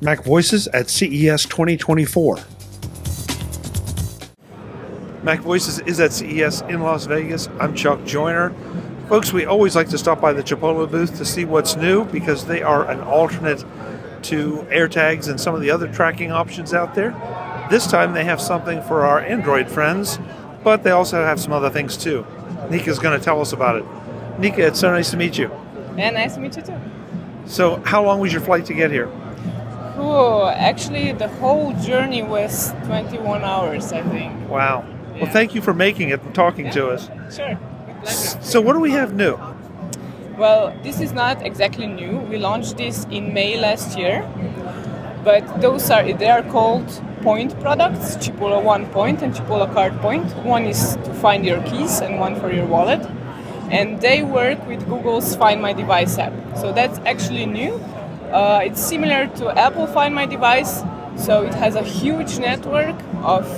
Mac Voices at CES 2024. Mac Voices is at CES in Las Vegas. I'm Chuck Joiner. Folks, we always like to stop by the Chipolo booth to see what's new because they are an alternate to AirTags and some of the other tracking options out there. This time they have something for our Android friends, but they also have some other things too. Nika's going to tell us about it. Nika, it's so nice to meet you. Yeah, nice to meet you too. So, how long was your flight to get here? Oh, actually, the whole journey was 21 hours, I think. Wow. Yeah. Well, thank you for making it and talking yeah. to us. Sure. So, what do we have new? Well, this is not exactly new. We launched this in May last year, but those are they are called point products: Chipolo One Point and Chipolo Card Point. One is to find your keys, and one for your wallet. And they work with Google's Find My Device app. So that's actually new. Uh, it's similar to Apple Find My Device, so it has a huge network of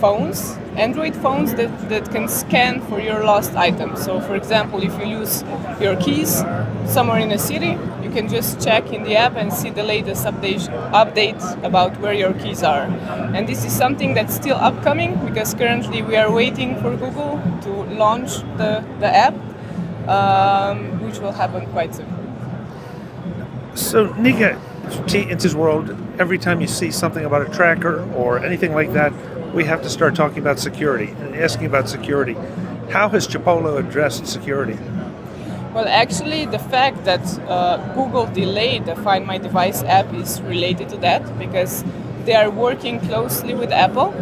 phones, Android phones that, that can scan for your lost items. So, for example, if you lose your keys somewhere in a city, you can just check in the app and see the latest update, update about where your keys are. And this is something that's still upcoming because currently we are waiting for Google to launch the, the app, um, which will happen quite soon. So, Nika, in this world, every time you see something about a tracker or anything like that, we have to start talking about security and asking about security. How has Chipolo addressed security? Well, actually, the fact that uh, Google delayed the Find My Device app is related to that because they are working closely with Apple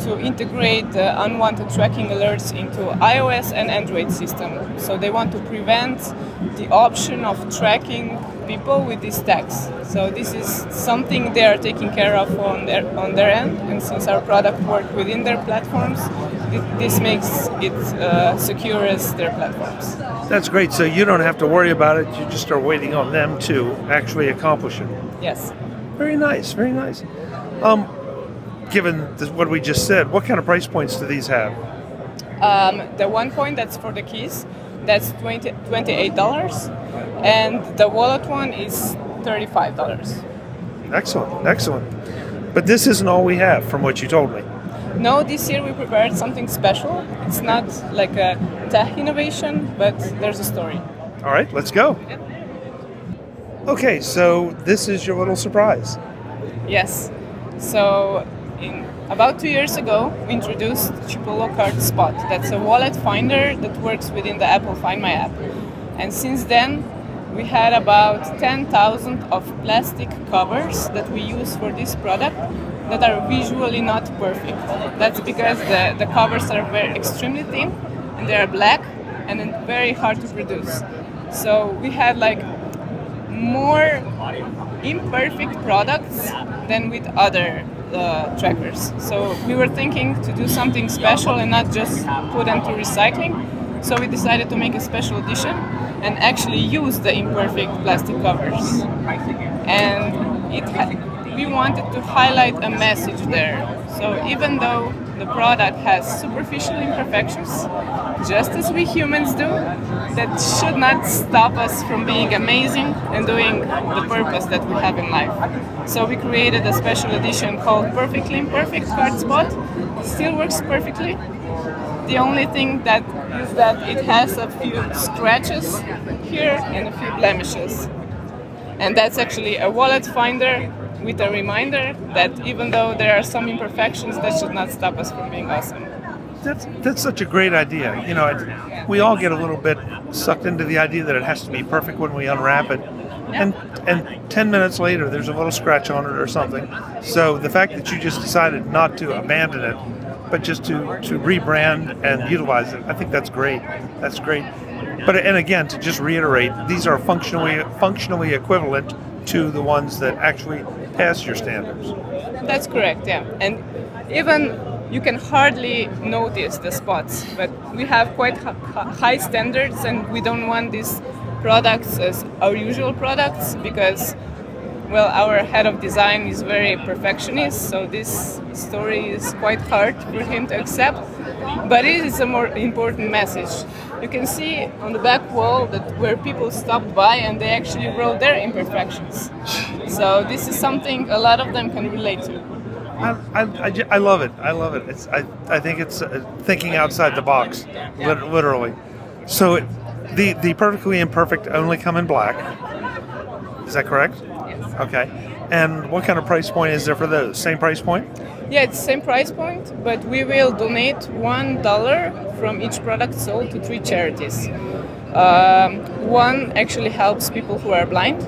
to integrate the unwanted tracking alerts into iOS and Android system. So they want to prevent the option of tracking people with these tags. So this is something they are taking care of on their on their end, and since our product works within their platforms, it, this makes it uh, secure as their platforms. That's great. So you don't have to worry about it. You just are waiting on them to actually accomplish it. Yes. Very nice. Very nice. Um, given this, what we just said, what kind of price points do these have? Um, the one point that's for the keys, that's 20, $28, and the wallet one is $35. Excellent, excellent. But this isn't all we have from what you told me. No, this year we prepared something special. It's not like a tech innovation, but there's a story. All right, let's go. Okay, so this is your little surprise. Yes. So in about two years ago, we introduced Chipolo Card Spot. That's a wallet finder that works within the Apple Find My app. And since then, we had about 10,000 of plastic covers that we use for this product that are visually not perfect. That's because the, the covers are very extremely thin and they are black and very hard to produce. So we had like more imperfect products than with other uh, trackers. So we were thinking to do something special and not just put them to recycling. So we decided to make a special edition and actually use the imperfect plastic covers. And it we wanted to highlight a message there. So even though the product has superficial imperfections, just as we humans do, that should not stop us from being amazing and doing the purpose that we have in life. So we created a special edition called Perfectly Imperfect Card Spot. It still works perfectly. The only thing that is that it has a few scratches here and a few blemishes. And that's actually a wallet finder with a reminder that even though there are some imperfections, that should not stop us from being awesome. That's that's such a great idea. You know, it, we all get a little bit sucked into the idea that it has to be perfect when we unwrap it, and and ten minutes later there's a little scratch on it or something. So the fact that you just decided not to abandon it, but just to to rebrand and utilize it, I think that's great. That's great. But and again, to just reiterate, these are functionally functionally equivalent to the ones that actually pass your standards. That's correct, yeah. And even you can hardly notice the spots, but we have quite high standards and we don't want these products as our usual products because well our head of design is very perfectionist so this story is quite hard for him to accept but it is a more important message you can see on the back wall that where people stopped by and they actually wrote their imperfections. So this is something a lot of them can relate to. I, I, I, I love it. I love it. It's I, I think it's uh, thinking outside the box, lit- literally. So it, the the perfectly imperfect only come in black. Is that correct? Yes. Okay. And what kind of price point is there for those? Same price point? Yeah, it's same price point, but we will donate one dollar from each product sold to three charities. Um, one actually helps people who are blind,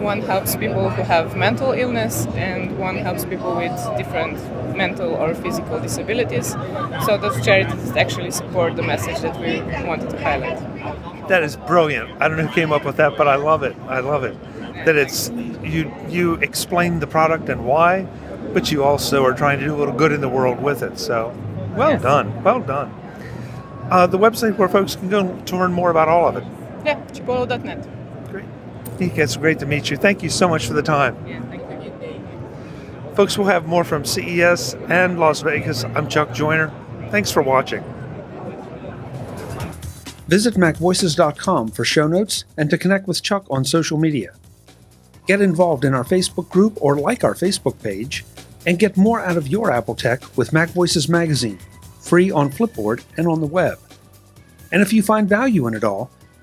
one helps people who have mental illness, and one helps people with different mental or physical disabilities. So those charities actually support the message that we wanted to highlight. That is brilliant. I don't know who came up with that, but I love it. I love it. That it's you you explain the product and why, but you also are trying to do a little good in the world with it. So, well Yes. done. Well done. Uh, the website where folks can go to learn more about all of it. Yeah, chipolo.net. Great. Nika, it's great to meet you. Thank you so much for the time. Yeah, thank you. Folks, we'll have more from CES and Las Vegas. I'm Chuck Joiner. Thanks for watching. Visit MacVoices.com for show notes and to connect with Chuck on social media. Get involved in our Facebook group or like our Facebook page and get more out of your Apple tech with Mac Voices Magazine, free on Flipboard and on the web. And if you find value in it all,